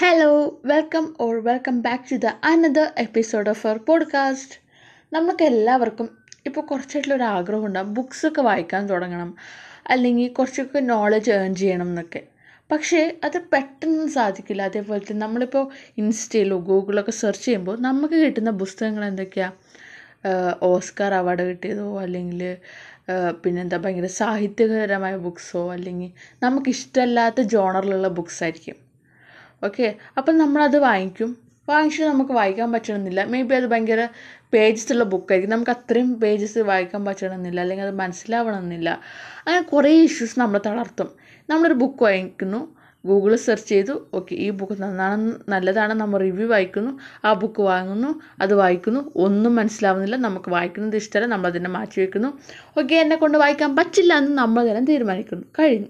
Hello, welcome or welcome back to the another episode of our podcast നമുക്ക് എല്ലാവർക്കും ഇപ്പോൾ കുറച്ചായിട്ടുള്ള ഒരു ആഗ്രഹം ഉണ്ടാകും ബുക്സൊക്കെ വായിക്കാൻ തുടങ്ങണം. അല്ലെങ്കിൽ കുറച്ചൊക്കെ നോളജ് ഏൺ ചെയ്യണം എന്നൊക്കെ. പക്ഷേ അത് പെട്ടെന്ന് സാധിക്കില്ല. അതേപോലെ തന്നെ നമ്മളിപ്പോൾ ഇൻസ്റ്റയിലോ ഗൂഗിളൊക്കെ സെർച്ച് ചെയ്യുമ്പോൾ നമുക്ക് കിട്ടുന്ന പുസ്തകങ്ങൾ എന്തൊക്കെയാണ് ഓസ്കാർ അവാർഡ് കിട്ടിയതോ? അല്ലെങ്കിൽ പിന്നെന്താ ഭയങ്കര സാഹിത്യകരമായ ബുക്സോ അല്ലെങ്കിൽ നമുക്കിഷ്ടമല്ലാത്ത ജോണറിലുള്ള ബുക്സ് ആയിരിക്കും. ഓക്കെ അപ്പം നമ്മളത് വാങ്ങിക്കും വാങ്ങിച്ചിട്ട് നമുക്ക് വായിക്കാൻ പറ്റണമെന്നില്ല. മേ ബി അത് ഭയങ്കര പേജസ് ഉള്ള ബുക്കായിരിക്കും നമുക്ക് അത്രയും പേജസ് വായിക്കാൻ പറ്റണമെന്നില്ല. അല്ലെങ്കിൽ അത് മനസ്സിലാവണമെന്നില്ല. അങ്ങനെ കുറേ ഇഷ്യൂസ് നമ്മൾ തളർത്തും. നമ്മളൊരു ബുക്ക് വാങ്ങിക്കുന്നു ഗൂഗിളിൽ സെർച്ച് ചെയ്തു. ഓക്കെ ഈ ബുക്ക് നന്നാണെന്ന് നല്ലതാണ്. നമ്മൾ റിവ്യൂ വായിക്കുന്നു. ആ ബുക്ക് വാങ്ങുന്നു. അത് വായിക്കുന്നു. ഒന്നും മനസ്സിലാവുന്നില്ല. നമുക്ക് വായിക്കുന്നത് ഇഷ്ടമല്ല. നമ്മൾ അതിനെ മാറ്റി വയ്ക്കുന്നു ഓക്കെ എന്നെ കൊണ്ട് വായിക്കാൻ പറ്റില്ല എന്ന് നമ്മൾ തന്നെ തീരുമാനിക്കുന്നു. കഴിഞ്ഞു.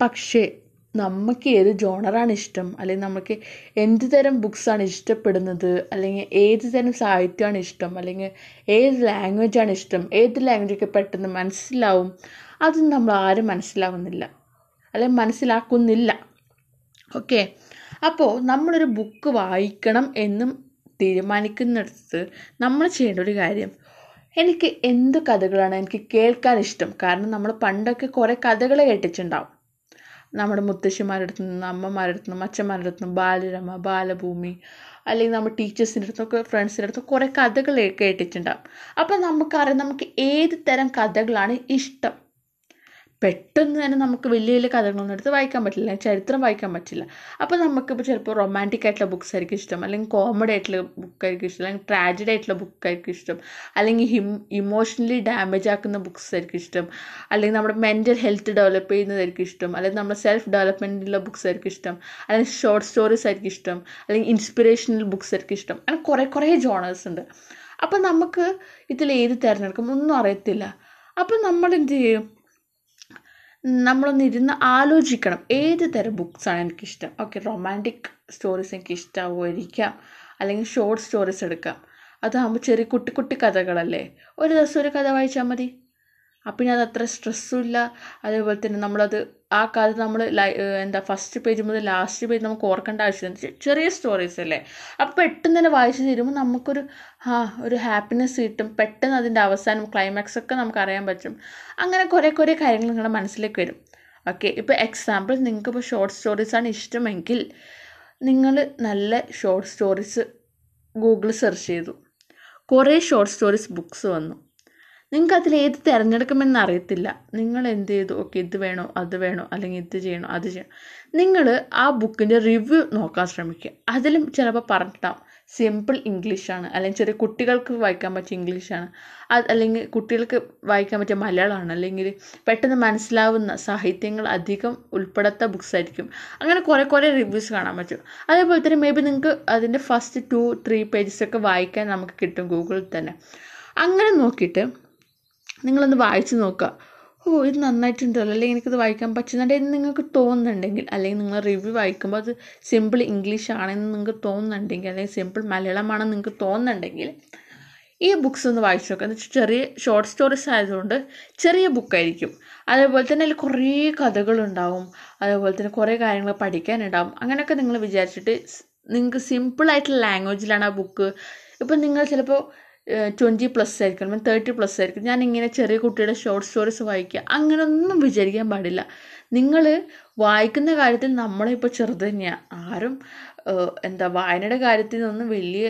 പക്ഷേ നമുക്ക് ഏത് ജോണറാണ് ഇഷ്ടം? അല്ലെങ്കിൽ നമുക്ക് എന്ത് തരം ബുക്സാണ് ഇഷ്ടപ്പെടുന്നത്? അല്ലെങ്കിൽ ഏത് തരം സാഹിത്യമാണ് ഇഷ്ടം? അല്ലെങ്കിൽ ഏത് ലാംഗ്വേജ് ആണ് ഇഷ്ടം? ഏത് ലാംഗ്വേജൊക്കെ പെട്ടെന്ന് മനസ്സിലാവും? അതൊന്നും നമ്മൾ ആരും മനസ്സിലാവുന്നില്ല. അല്ലെങ്കിൽ മനസ്സിലാക്കുന്നില്ല. ഓക്കെ. അപ്പോൾ നമ്മളൊരു ബുക്ക് വായിക്കണം എന്നും തീരുമാനിക്കുന്നിടത്ത് നമ്മൾ ചെയ്യേണ്ട ഒരു കാര്യം. എനിക്ക് എന്ത് കഥകളാണ് എനിക്ക് കേൾക്കാൻ ഇഷ്ടം? കാരണം നമ്മൾ പണ്ടൊക്കെ കുറേ കഥകൾ കേട്ടിട്ടുണ്ടാവും. നമ്മുടെ മുത്തശ്ശിമാരുടെ അടുത്ത് നിന്നും അമ്മമാരുടെ അടുത്ത് നിന്നും അച്ഛന്മാരുടെ അടുത്ത് നിന്നും ബാലരമ ബാലഭൂമി അല്ലെങ്കിൽ നമ്മൾ ടീച്ചേഴ്സിന്റെ അടുത്തൊക്കെ ഫ്രണ്ട്സിന്റെ അടുത്ത് കുറേ കഥകൾ കേട്ടിട്ടുണ്ടാകും അപ്പം നമുക്കറിയാം നമുക്ക് ഏത് തരം കഥകളാണ് ഇഷ്ടം. പെട്ടെന്ന് തന്നെ നമുക്ക് വലിയ വലിയ കഥകളൊന്നും എടുത്ത് വായിക്കാൻ പറ്റില്ല ചരിത്രം വായിക്കാൻ പറ്റില്ല. അപ്പോൾ നമുക്കിപ്പോൾ ചിലപ്പോൾ റൊമാന്റിക് ആയിട്ടുള്ള ബുക്സ് ആയിരിക്കും ഇഷ്ടം അല്ലെങ്കിൽ കോമഡി ആയിട്ടുള്ള ബുക്കായിരിക്കും ഇഷ്ടം അല്ലെങ്കിൽ ട്രാജഡി ആയിട്ടുള്ള ബുക്കായിരിക്കും ഇഷ്ടം അല്ലെങ്കിൽ ഹിം ഇമോഷണലി ഡാമേജ് ആക്കുന്ന ബുക്സ് ആയിരിക്കും ഇഷ്ടം അല്ലെങ്കിൽ നമ്മുടെ മെന്റൽ ഹെൽത്ത് ഡെവലപ്പ് ചെയ്യുന്നതായിരിക്കും ഇഷ്ടം അല്ലെങ്കിൽ നമ്മുടെ സെൽഫ് ഡെവലപ്മെന്റിലുള്ള ബുക്സ് ആയിരിക്കും ഇഷ്ടം അല്ലെങ്കിൽ ഷോർട്ട് സ്റ്റോറീസ് ആയിരിക്കും ഇഷ്ടം അല്ലെങ്കിൽ ഇൻസ്പിറേഷണൽ ബുക്സ് ആയിരിക്കും ഇഷ്ടം അങ്ങനെ കുറേ കുറേ ജോണേഴ്സ് ഉണ്ട്. അപ്പോൾ നമുക്ക് ഇതിൽ ഏത് തിരഞ്ഞെടുക്കും ഒന്നും അറിയത്തില്ല. അപ്പം നമ്മൾ എന്ത് ചെയ്യും? നമ്മളൊന്ന് ഇരുന്ന് ആലോചിക്കണം. ഏത് തരം ബുക്സാണ് എനിക്കിഷ്ടം? ഓക്കെ റൊമാന്റിക് സ്റ്റോറീസ് എനിക്ക് ഇഷ്ടമാവുമായിരിക്കാം അല്ലെങ്കിൽ ഷോർട്ട് സ്റ്റോറീസ് എടുക്കാം. അതാകുമ്പോൾ ചെറിയ കുട്ടി കുട്ടി കഥകളല്ലേ? ഒരു ദിവസം ഒരു കഥ വായിച്ചാൽ മതി. അപ്പം പിന്നെ അത് അത്ര സ്ട്രെസ്സും ഇല്ല അതേപോലെ തന്നെ നമ്മളത് ആ കാലത്ത് നമ്മൾ എന്താ ഫസ്റ്റ് പേജ് മുതൽ ലാസ്റ്റ് പേജ് നമുക്ക് ഓർക്കേണ്ട ആവശ്യമില്ല. ചെറിയ സ്റ്റോറീസ് അല്ലേ? അപ്പം പെട്ടെന്ന് തന്നെ വായിച്ചു തരുമ്പോൾ നമുക്കൊരു ആ ഒരു ഹാപ്പിനെസ് കിട്ടും. പെട്ടെന്ന് അതിന്റെ അവസാനം ക്ലൈമാക്സ് ഒക്കെ നമുക്ക് അറിയാൻ പറ്റും. അങ്ങനെ കുറേ കുറേ കാര്യങ്ങൾ നിങ്ങളുടെ മനസ്സിലേക്ക് വരും. ഓക്കെ ഇപ്പോൾ എക്സാമ്പിൾ നിങ്ങൾക്ക് ഇപ്പോൾ ഷോർട്ട് സ്റ്റോറീസാണ് ഇഷ്ടമെങ്കിൽ നിങ്ങൾ നല്ല ഷോർട്ട് സ്റ്റോറീസ് ഗൂഗിൾ സെർച്ച് ചെയ്തു. കുറേ ഷോർട്ട് സ്റ്റോറീസ് ബുക്സ് വന്നു. നിങ്ങൾക്ക് അതിൽ ഏത് തിരഞ്ഞെടുക്കുമെന്ന് അറിയത്തില്ല. നിങ്ങൾ എന്ത് ചെയ്തു? ഓക്കെ ഇത് വേണോ? അത് വേണോ? അല്ലെങ്കിൽ ഇത് ചെയ്യണോ? അത് ചെയ്യണം? നിങ്ങൾ ആ ബുക്കിന്റെ റിവ്യൂ നോക്കാൻ ശ്രമിക്കുക. അതിലും ചിലപ്പോൾ പറഞ്ഞിട്ടാവും. സിമ്പിൾ ഇംഗ്ലീഷാണ്. അല്ലെങ്കിൽ ചെറിയ കുട്ടികൾക്ക് വായിക്കാൻ പറ്റിയ ഇംഗ്ലീഷാണ്. അത് അല്ലെങ്കിൽ കുട്ടികൾക്ക് വായിക്കാൻ പറ്റിയ മലയാളമാണ്. അല്ലെങ്കിൽ പെട്ടെന്ന് മനസ്സിലാവുന്ന സാഹിത്യങ്ങൾ അധികം ഉൾപ്പെടാത്ത ബുക്സ് ആയിരിക്കും. അങ്ങനെ കുറേ കുറേ റിവ്യൂസ് കാണാൻ പറ്റും. അതേപോലെ തന്നെ മേ ബി നിങ്ങൾക്ക് അതിന്റെ ഫസ്റ്റ് ടു ത്രീ പേജസ് ഒക്കെ വായിക്കാൻ നമുക്ക് കിട്ടും ഗൂഗിളിൽ തന്നെ. അങ്ങനെ നോക്കിയിട്ട് നിങ്ങളൊന്ന് വായിച്ചു നോക്കുക. ഓ ഇത് നന്നായിട്ടുണ്ടല്ലോ. അല്ലെങ്കിൽ എനിക്കിത് വായിക്കാൻ പറ്റുന്നുണ്ട് എന്ന് നിങ്ങൾക്ക് തോന്നുന്നുണ്ടെങ്കിൽ അല്ലെങ്കിൽ നിങ്ങൾ റിവ്യൂ വായിക്കുമ്പോൾ അത് സിമ്പിൾ ഇംഗ്ലീഷ് ആണെന്ന് നിങ്ങൾക്ക് തോന്നുന്നുണ്ടെങ്കിൽ അല്ലെങ്കിൽ സിമ്പിൾ മലയാളമാണെന്ന് നിങ്ങൾക്ക് തോന്നുന്നുണ്ടെങ്കിൽ ഈ ബുക്സ് ഒന്ന് വായിച്ചു നോക്കുക. എന്ന് വെച്ചാൽ ചെറിയ ഷോർട്ട് സ്റ്റോറീസ് ആയതുകൊണ്ട് ചെറിയ ബുക്കായിരിക്കും അതേപോലെ തന്നെ അതിൽ കുറേ കഥകളുണ്ടാവും. അതേപോലെ തന്നെ കുറേ കാര്യങ്ങൾ പഠിക്കാനുണ്ടാവും. അങ്ങനെയൊക്കെ നിങ്ങൾ വിചാരിച്ചിട്ട് നിങ്ങൾക്ക് സിമ്പിളായിട്ടുള്ള ലാംഗ്വേജിലാണ് ആ ബുക്ക് ഇപ്പം നിങ്ങൾ ചിലപ്പോൾ ട്വന്റി പ്ലസ് ആയിരിക്കും അല്ലെങ്കിൽ തേർട്ടി പ്ലസ് ആയിരിക്കും ഞാൻ ഇങ്ങനെ ചെറിയ കുട്ടിയുടെ ഷോർട്ട് സ്റ്റോറീസ് വായിക്കുക അങ്ങനൊന്നും വിചാരിക്കാൻ പാടില്ല. നിങ്ങൾ വായിക്കുന്ന കാര്യത്തിൽ നമ്മളിപ്പോൾ ചെറുത് തന്നെയാണ് ആരും എന്താ വായനയുടെ കാര്യത്തിൽ നിന്നൊന്നും വലിയ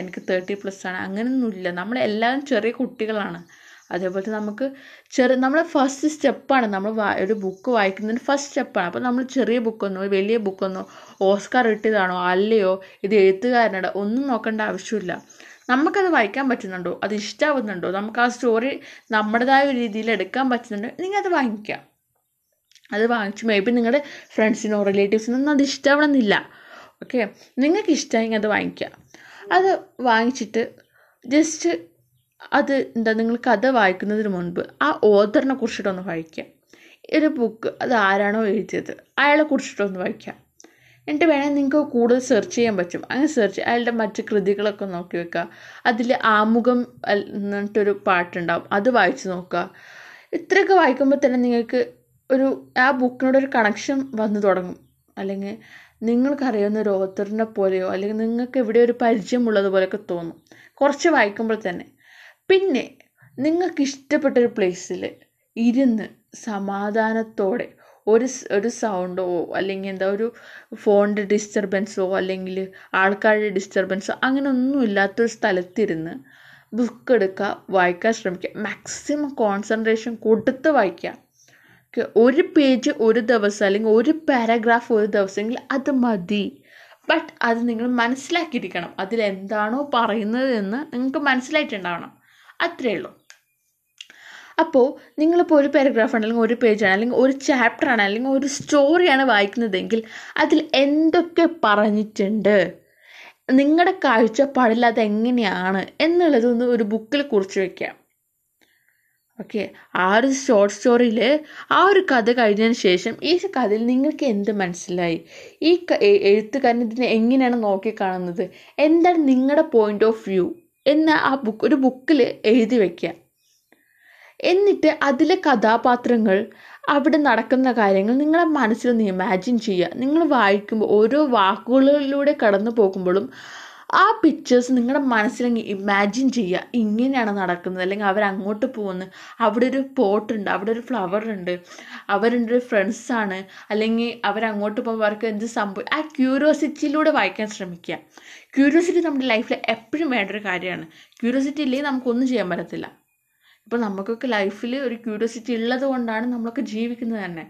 എനിക്ക് തേർട്ടി പ്ലസ് ആണ്. അങ്ങനെയൊന്നുമില്ല നമ്മളെല്ലാവരും ചെറിയ കുട്ടികളാണ്. അതേപോലെ നമുക്ക് ചെറു നമ്മളെ ഫസ്റ്റ് സ്റ്റെപ്പാണ് നമ്മൾ ഒരു ബുക്ക് വായിക്കുന്നതിന് ഫസ്റ്റ് സ്റ്റെപ്പാണ് അപ്പോൾ നമ്മൾ ചെറിയ ബുക്കൊന്നോ വലിയ ബുക്കൊന്നോ ഓസ്കാർ ഇട്ടതാണോ അല്ലയോ ഇത് എഴുത്തുകാരനോട് ഒന്നും നോക്കേണ്ട ആവശ്യമില്ല. നമുക്കത് വായിക്കാൻ പറ്റുന്നുണ്ടോ? അത് ഇഷ്ടമാവുന്നുണ്ടോ നമുക്ക് ആ സ്റ്റോറി നമ്മുടേതായ ഒരു രീതിയിൽ എടുക്കാൻ പറ്റുന്നുണ്ടോ? നിങ്ങൾ അത് വാങ്ങിക്കാം. അത് വാങ്ങിച്ചു മേ ബി നിങ്ങളുടെ ഫ്രണ്ട്സിനോ റിലേറ്റീവ്സിനൊന്നും അത് ഇഷ്ടമാവണമെന്നില്ല ഓക്കെ നിങ്ങൾക്ക് ഇഷ്ടമായെങ്കിൽ അത് വാങ്ങിക്കാം. അത് വാങ്ങിച്ചിട്ട് ജസ്റ്റ് അത് എന്താ നിങ്ങൾ കഥ വായിക്കുന്നതിന് മുൻപ് ആ ഓതറിനെ കുറിച്ചിട്ടൊന്ന് വായിക്കാം. ഒരു ബുക്ക് അത് ആരാണോ എഴുതിയത് അയാളെ കുറിച്ചിട്ടൊന്ന് വായിക്കുക എന്നിട്ട് വേണമെങ്കിൽ നിങ്ങൾക്ക് കൂടുതൽ സെർച്ച് ചെയ്യാൻ പറ്റും. അങ്ങനെ സെർച്ച് അയാളുടെ മറ്റ് കൃതികളൊക്കെ നോക്കി വെക്കുക. അതിൽ ആമുഖം എന്നിട്ടൊരു പാട്ടുണ്ടാവും. അത് വായിച്ചു നോക്കുക. ഇത്രയൊക്കെ വായിക്കുമ്പോൾ തന്നെ നിങ്ങൾക്ക് ഒരു ആ ബുക്കിനോട് ഒരു കണക്ഷൻ വന്നു തുടങ്ങും. അല്ലെങ്കിൽ നിങ്ങൾക്കറിയാവുന്ന ഒരു ഓത്തറിനെ പോലെയോ അല്ലെങ്കിൽ നിങ്ങൾക്ക് എവിടെ ഒരു പരിചയമുള്ളതുപോലെയൊക്കെ തോന്നും. കുറച്ച് വായിക്കുമ്പോൾ തന്നെ. പിന്നെ നിങ്ങൾക്ക് ഇഷ്ടപ്പെട്ട ഒരു പ്ലേസിൽ ഇരുന്ന് സമാധാനത്തോടെ ഒരു ഒരു സൗണ്ടോ അല്ലെങ്കിൽ എന്താ ഒരു ഫോണിന്റെ ഡിസ്റ്റർബൻസോ അല്ലെങ്കിൽ ആൾക്കാരുടെ ഡിസ്റ്റർബൻസോ അങ്ങനെ ഒന്നും ഇല്ലാത്തൊരു സ്ഥലത്തിരുന്ന് ബുക്ക് എടുക്കുക വായിക്കാൻ ശ്രമിക്കുക മാക്സിമം കോൺസെൻട്രേഷൻ കൊടുത്ത് വായിക്കുക ഒരു പേജ് ഒരു ദിവസം അല്ലെങ്കിൽ ഒരു പാരഗ്രാഫ് ഒരു ദിവസമെങ്കിൽ അത് മതി. ബട്ട് അത് നിങ്ങൾ മനസ്സിലാക്കിയിരിക്കണം. അതിലെന്താണോ പറയുന്നത് എന്ന് നിങ്ങൾക്ക് മനസ്സിലായിട്ടുണ്ടാവണം. അത്രയേ ഉള്ളൂ. അപ്പോൾ നിങ്ങളിപ്പോൾ ഒരു പാരഗ്രാഫാണ് അല്ലെങ്കിൽ ഒരു പേജാണ് അല്ലെങ്കിൽ ഒരു ചാപ്റ്ററാണ് അല്ലെങ്കിൽ ഒരു സ്റ്റോറിയാണ് വായിക്കുന്നതെങ്കിൽ അതിൽ എന്തൊക്കെ പറഞ്ഞിട്ടുണ്ട്? നിങ്ങളുടെ കാഴ്ചപ്പാടിൽ അത് എങ്ങനെയാണ് എന്നുള്ളതൊന്ന് ഒരു ബുക്കിൽ കുറിച്ച് വയ്ക്കാം ഓക്കെ ആ ഒരു ഷോർട്ട് സ്റ്റോറിയിൽ ആ ഒരു കഥ കഴിഞ്ഞതിന് ശേഷം ഈ കഥയിൽ നിങ്ങൾക്ക് എന്ത് മനസ്സിലായി? ഈ എഴുത്തുകാരൻ ഇതിനെ എങ്ങനെയാണ് നോക്കിക്കാണുന്നത്? എന്താണ് നിങ്ങളുടെ പോയിന്റ് ഓഫ് വ്യൂ എന്ന് ആ ബുക്ക് ഒരു ബുക്കിൽ എഴുതി വയ്ക്കുക എന്നിട്ട് അതിലെ കഥാപാത്രങ്ങൾ അവിടെ നടക്കുന്ന കാര്യങ്ങൾ നിങ്ങളുടെ മനസ്സിലൊന്ന് ഇമാജിൻ ചെയ്യുക. നിങ്ങൾ വായിക്കുമ്പോൾ ഓരോ വാക്കുകളിലൂടെ കടന്നു പോകുമ്പോഴും ആ പിക്ചേഴ്സ് നിങ്ങളുടെ മനസ്സിലങ്ങ് ഇമാജിൻ ചെയ്യുക. ഇങ്ങനെയാണ് നടക്കുന്നത്. അല്ലെങ്കിൽ അവർ അങ്ങോട്ട് അവിടെ ഒരു പോട്ട് ഉണ്ട്. അവിടെ ഒരു ഫ്ലവർ ഉണ്ട്. അവരുടെ ഒരു ഫ്രണ്ട്സാണ് അല്ലെങ്കിൽ അവരങ്ങോട്ട് പോകുമ്പോൾ അവർക്ക് എന്ത് സംഭവം? ആ ക്യൂരിയോസിറ്റിയിലൂടെ വായിക്കാൻ ശ്രമിക്കുക. ക്യൂരിയോസിറ്റി നമ്മുടെ ലൈഫിൽ എപ്പോഴും വേണ്ട ഒരു കാര്യമാണ്. ക്യൂരിയോസിറ്റി ഇല്ലെങ്കിൽ നമുക്കൊന്നും ചെയ്യാൻ പറ്റത്തില്ല. ഇപ്പോൾ നമുക്കൊക്കെ ലൈഫിൽ ഒരു ക്യൂരിയോസിറ്റി ഉള്ളത് കൊണ്ടാണ് നമ്മളൊക്കെ ജീവിക്കുന്നത് തന്നെ.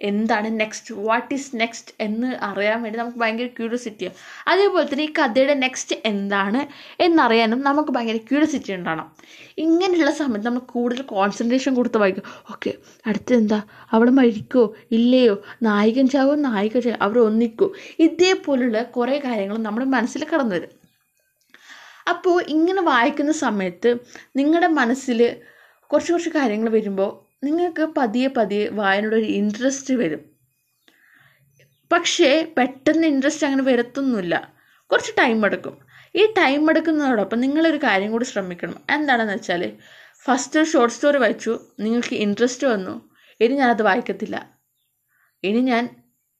എന്താണ് നെക്സ്റ്റ് വാട്ട് ഈസ് നെക്സ്റ്റ് എന്ന് അറിയാൻ വേണ്ടി നമുക്ക് ഭയങ്കര ക്യൂരിയോസിറ്റിയാണ് അതേപോലെ തന്നെ ഈ കഥയുടെ നെക്സ്റ്റ് എന്താണ് എന്നറിയാനും നമുക്ക് ഭയങ്കര ക്യൂരിയോസിറ്റി ഉണ്ടാവണം. ഇങ്ങനെയുള്ള സമയത്ത് നമ്മൾ കൂടുതൽ കോൺസെൻട്രേഷൻ കൊടുത്ത് വായിക്കും. ഓക്കെ അടുത്ത് എന്താ അവൾ മരിക്കോ? ഇല്ലയോ? നായികൻ ചാവോ? നായിക ചാവോ അവർ ഒന്നിക്കോ ഇതേപോലുള്ള കുറേ കാര്യങ്ങൾ നമ്മുടെ മനസ്സിൽ കടന്നു വരും അപ്പോൾ ഇങ്ങനെ വായിക്കുന്ന സമയത്ത് നിങ്ങളുടെ മനസ്സിൽ കുറച്ച് കുറച്ച് കാര്യങ്ങൾ വരുമ്പോൾ നിങ്ങൾക്ക് പതിയെ പതിയെ വായനയുടെ ഇൻട്രസ്റ്റ് വരും. പക്ഷേ പെട്ടെന്ന് ഇൻട്രസ്റ്റ് അങ്ങനെ വരത്തൊന്നുമില്ല. കുറച്ച് ടൈം എടുക്കും. ഈ ടൈം എടുക്കുന്നതോടൊപ്പം നിങ്ങളൊരു കാര്യം കൂടി ശ്രമിക്കണം. എന്താണെന്ന് വെച്ചാൽ ഫസ്റ്റ് ഒരു ഷോർട്ട് സ്റ്റോറി വായിച്ചു. നിങ്ങൾക്ക് ഇൻട്രസ്റ്റ് വന്നു. ഇനി ഞാനത് വായിക്കത്തില്ല. ഇനി ഞാൻ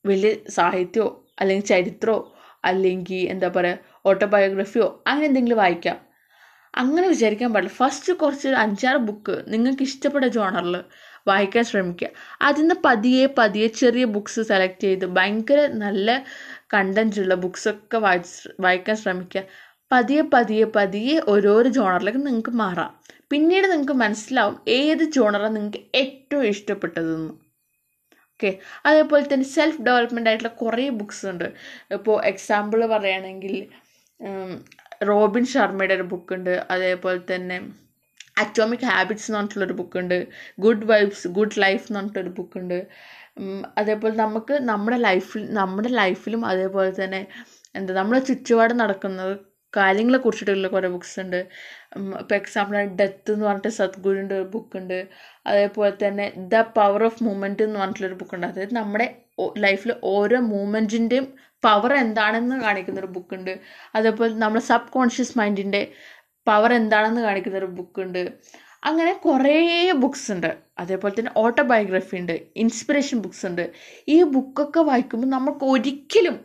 വലിയ സാഹിത്യമോ അല്ലെങ്കിൽ ചരിത്രമോ അല്ലെങ്കിൽ എന്താ പറയുക ഓട്ടോബയോഗ്രഫിയോ അങ്ങനെ എന്തെങ്കിലും വായിക്കാം. അങ്ങനെ വിചാരിക്കാൻ പാടില്ല. ഫസ്റ്റ് കുറച്ച് അഞ്ചാറ് ബുക്ക് നിങ്ങൾക്ക് ഇഷ്ടപ്പെട്ട ജോണറിൽ വായിക്കാൻ ശ്രമിക്കുക. അതിൽ നിന്ന് പതിയെ പതിയെ ചെറിയ ബുക്ക്സ് സെലക്ട് ചെയ്ത് ഭയങ്കര നല്ല കണ്ടന്റുള്ള ബുക്സൊക്കെ വായിച്ച് വായിക്കാൻ ശ്രമിക്കുക. പതിയെ പതിയെ പതിയെ ഓരോരോ ജോണറിലേക്ക് നിങ്ങൾക്ക് മാറാം. പിന്നീട് നിങ്ങൾക്ക് മനസ്സിലാവും ഏത് ജോണറാണ് നിങ്ങൾക്ക് ഏറ്റവും ഇഷ്ടപ്പെട്ടതെന്ന്. ഓക്കെ അതേപോലെ തന്നെ സെൽഫ് ഡെവലപ്മെന്റ് ആയിട്ടുള്ള കുറേ ബുക്സ് ഉണ്ട്. ഇപ്പോൾ എക്സാമ്പിൾ പറയുകയാണെങ്കിൽ റോബിൻ ശർമ്മയുടെ ഒരു ബുക്കുണ്ട്. അതേപോലെ തന്നെ അറ്റോമിക് ഹാബിറ്റ്സ് എന്ന് പറഞ്ഞിട്ടുള്ളൊരു ബുക്കുണ്ട്. ഗുഡ് വൈബ്സ് ഗുഡ് ലൈഫ് എന്ന് പറഞ്ഞിട്ടൊരു ബുക്കുണ്ട്. അതേപോലെ നമുക്ക് നമ്മുടെ ലൈഫിൽ നമ്മുടെ ലൈഫിലും അതേപോലെ തന്നെ എന്താ നമ്മുടെ ചുറ്റുപാട് നടക്കുന്നത് കാര്യങ്ങളെ കുറിച്ചിട്ടുള്ള കുറേ ബുക്സ് ഉണ്ട്. ഇപ്പോൾ എക്സാമ്പിൾ ഡെത്ത് എന്ന് പറഞ്ഞിട്ട് സദ്ഗുരുവിന്റെ ഒരു ബുക്കുണ്ട് അതേപോലെ തന്നെ ദ പവർ ഓഫ് മൂമെന്റ് എന്ന് പറഞ്ഞിട്ടുള്ളൊരു ബുക്കുണ്ട് അതായത് നമ്മുടെ ലൈഫിൽ ഓരോ മൂമെന്റിന്റെയും പവർ എന്താണെന്ന് കാണിക്കുന്ന ഒരു ബുക്കുണ്ട് അതേപോലെ നമ്മുടെ സബ് കോൺഷ്യസ് മൈൻഡിന്റെ പവർ എന്താണെന്ന് കാണിക്കുന്ന ഒരു ബുക്കുണ്ട് അങ്ങനെ കുറേ ബുക്സ് ഉണ്ട്. അതേപോലെ തന്നെ ഓട്ടോബയോഗ്രഫി ഉണ്ട് ഇൻസ്പിറേഷൻ ബുക്സ് ഉണ്ട്. ഈ ബുക്കൊക്കെ വായിക്കുമ്പോൾ നമുക്ക് ഒരിക്കലും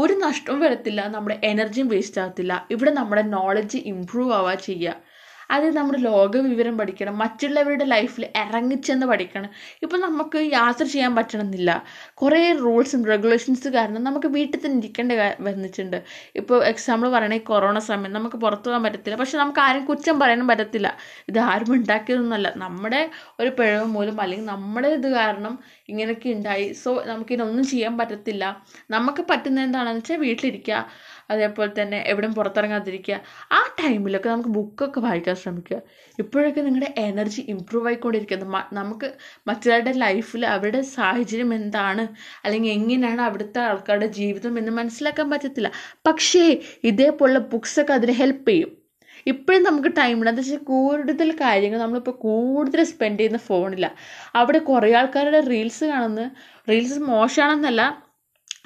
ഒരു നഷ്ടവും വരത്തില്ല നമ്മുടെ എനർജിയും വേസ്റ്റ് ആകത്തില്ല. ഇവിടെ നമ്മുടെ നോളജ് ഇമ്പ്രൂവ് ആവുക ചെയ്യുക. അത് നമ്മൾ ലോക വിവരം പഠിക്കണം. മറ്റുള്ളവരുടെ ലൈഫിൽ ഇറങ്ങിച്ചെന്ന് പഠിക്കണം. ഇപ്പം നമുക്ക് യാത്ര ചെയ്യാൻ പറ്റണമെന്നില്ല. കുറേ റൂൾസും റെഗുലേഷൻസ് കാരണം നമുക്ക് വീട്ടിൽ തന്നെ ഇരിക്കേണ്ട വന്നിട്ടുണ്ട്. ഇപ്പോൾ എക്സാമ്പിൾ പറയണേ കൊറോണ സമയം. നമുക്ക് പുറത്തു പോകാൻ പറ്റത്തില്ല. പക്ഷെ നമുക്ക് ആരും കുറ്റം പറയാനും പറ്റത്തില്ല. ഇത് ആരും ഉണ്ടാക്കിയതൊന്നുമല്ല. നമ്മുടെ ഒരു പിഴവ് മൂലം അല്ലെങ്കിൽ നമ്മുടെ ഇത് കാരണം ഇങ്ങനെയൊക്കെ ഉണ്ടായി. സോ നമുക്കിതൊന്നും ചെയ്യാൻ പറ്റത്തില്ല. നമുക്ക് പറ്റുന്ന എന്താണെന്ന് വെച്ചാൽ വീട്ടിലിരിക്കുക. അതേപോലെ തന്നെ എവിടെയും പുറത്തിറങ്ങാതിരിക്കുക. ആ ടൈമിലൊക്കെ നമുക്ക് ബുക്കൊക്കെ വായിക്കാൻ ശ്രമിക്കുക. ഇപ്പോഴൊക്കെ നിങ്ങളുടെ എനർജി ഇമ്പ്രൂവ് ആയിക്കൊണ്ടിരിക്കുന്നത് നമുക്ക് മറ്റൊരാളുടെ ലൈഫിൽ അവരുടെ സാഹചര്യം എന്താണ്? അല്ലെങ്കിൽ എങ്ങനെയാണ് അവിടുത്തെ ആൾക്കാരുടെ ജീവിതം എന്ന് മനസ്സിലാക്കാൻ പറ്റത്തില്ല. പക്ഷേ ഇതേപോലുള്ള ബുക്സൊക്കെ അതിന് ഹെൽപ്പ് ചെയ്യും. ഇപ്പോഴും നമുക്ക് ടൈമുണ്ട് എന്താ വെച്ചാൽ കൂടുതൽ കാര്യങ്ങൾ നമ്മളിപ്പോൾ കൂടുതൽ സ്പെൻഡ് ചെയ്യുന്ന ഫോണില്ല അവിടെ കുറേ ആൾക്കാരുടെ റീൽസ് കാണുന്നത് റീൽസ് മോശമാണെന്നല്ല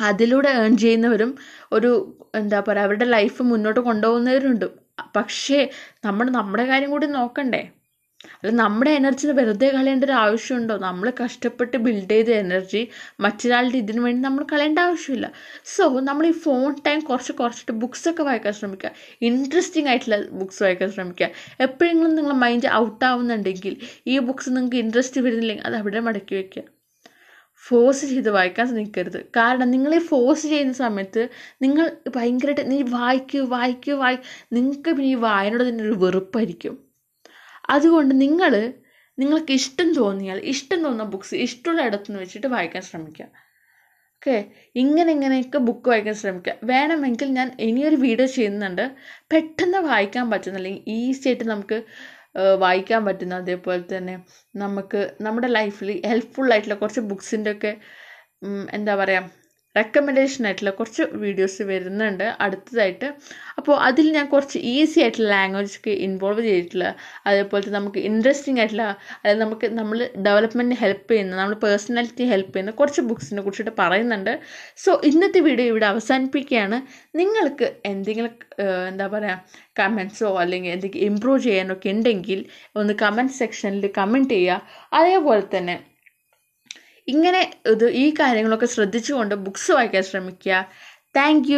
അതിലൂടെ ഏൺ ചെയ്യുന്നവരും ഒരു എന്താ പറയുക അവരുടെ ലൈഫ് മുന്നോട്ട് കൊണ്ടുപോകുന്നവരുണ്ട്. പക്ഷേ നമ്മൾ നമ്മുടെ കാര്യം കൂടി നോക്കണ്ടേ? അല്ല നമ്മുടെ എനർജി വെറുതെ കളയേണ്ട ഒരു ആവശ്യമുണ്ടോ? നമ്മൾ കഷ്ടപ്പെട്ട് ബിൽഡ് ചെയ്ത എനർജി മറ്റൊരാളുടെ ഇതിനു വേണ്ടി നമ്മൾ കളയേണ്ട ആവശ്യമില്ല. സോ നമ്മൾ ഈ ഫോൺ ടൈം കുറച്ച് കുറച്ചിട്ട് ബുക്സൊക്കെ വായിക്കാൻ ശ്രമിക്കുക. ഇൻട്രസ്റ്റിംഗ് ആയിട്ടുള്ള ബുക്സ് വായിക്കാൻ ശ്രമിക്കുക. എപ്പോഴെങ്കിലും നിങ്ങളുടെ മൈൻഡ് ഔട്ട് ആവുന്നുണ്ടെങ്കിൽ ഈ ബുക്സ് നിങ്ങൾക്ക് ഇൻട്രസ്റ്റ് വരുന്നില്ലെങ്കിൽ അത് അവിടെ മടക്കി വയ്ക്കുക ഫോഴ്സ് ചെയ്ത് വായിക്കാൻ ശ്രമിക്കരുത് കാരണം നിങ്ങൾ ഈ ഫോഴ്സ് ചെയ്യുന്ന സമയത്ത് നിങ്ങൾ ഭയങ്കരമായിട്ട് നീ വായിക്കൂ വായിക്കൂ വായി നിങ്ങൾക്ക് പിന്നെ ഈ വായനയോട് തന്നെ ഒരു വെറുപ്പായിരിക്കും. അതുകൊണ്ട് നിങ്ങൾ നിങ്ങൾക്ക് ഇഷ്ടം തോന്നിയാൽ ഇഷ്ടം തോന്നുന്ന ബുക്ക്സ് ഇഷ്ടമുള്ള ഇടത്തുനിന്ന് വെച്ചിട്ട് വായിക്കാൻ ശ്രമിക്കുക. ഓക്കെ ഇങ്ങനെ ഇങ്ങനെയൊക്കെ ബുക്ക് വായിക്കാൻ ശ്രമിക്കുക. വേണമെങ്കിൽ ഞാൻ ഇനിയൊരു വീഡിയോ ചെയ്യുന്നുണ്ട്. പെട്ടെന്ന് വായിക്കാൻ പറ്റുന്നില്ലെങ്കിൽ ഈസി ആയിട്ട് നമുക്ക് വായിക്കാൻ പറ്റുന്ന അതേപോലെ തന്നെ നമുക്ക് നമ്മുടെ ലൈഫിൽ ഹെൽപ്ഫുൾ ആയിട്ടുള്ള കുറച്ച് ബുക്സിന്റെ ഒക്കെ എന്താ പറയുക റെക്കമെൻഡേഷൻ ആയിട്ടുള്ള കുറച്ച് വീഡിയോസ് വരുന്നുണ്ട്. അടുത്തതായിട്ട് അപ്പോൾ അതിൽ ഞാൻ കുറച്ച് ഈസി ആയിട്ടുള്ള ലാംഗ്വേജ് ഒക്കെ ഇൻവോൾവ് ചെയ്തിട്ടുള്ള അതേപോലെ നമുക്ക് ഇൻട്രസ്റ്റിംഗ് ആയിട്ടുള്ള അതായത് നമുക്ക് നമ്മൾ ഡെവലപ്മെന്റിന് ഹെൽപ്പ് ചെയ്യുന്ന നമ്മൾ പേഴ്സണാലിറ്റി ഹെൽപ്പ് ചെയ്യുന്ന കുറച്ച് ബുക്സിനെ കുറിച്ചിട്ട് പറയുന്നുണ്ട്. സോ ഇന്നത്തെ വീഡിയോ ഇവിടെ അവസാനിപ്പിക്കുകയാണ്. നിങ്ങൾക്ക് എന്തെങ്കിലും എന്താ പറയുക കമൻസോ അല്ലെങ്കിൽ എന്തെങ്കിലും ഇമ്പ്രൂവ് ചെയ്യാനൊക്കെ ഉണ്ടെങ്കിൽ ഒന്ന് കമന്റ് സെക്ഷനിൽ കമന്റ് ചെയ്യുക. അതേപോലെ തന്നെ ഇങ്ങനെ ഇത് ഈ കാര്യങ്ങളൊക്കെ ശ്രദ്ധിച്ചുകൊണ്ട് ബുക്സ് വായിക്കാൻ ശ്രമിക്കുക. താങ്ക്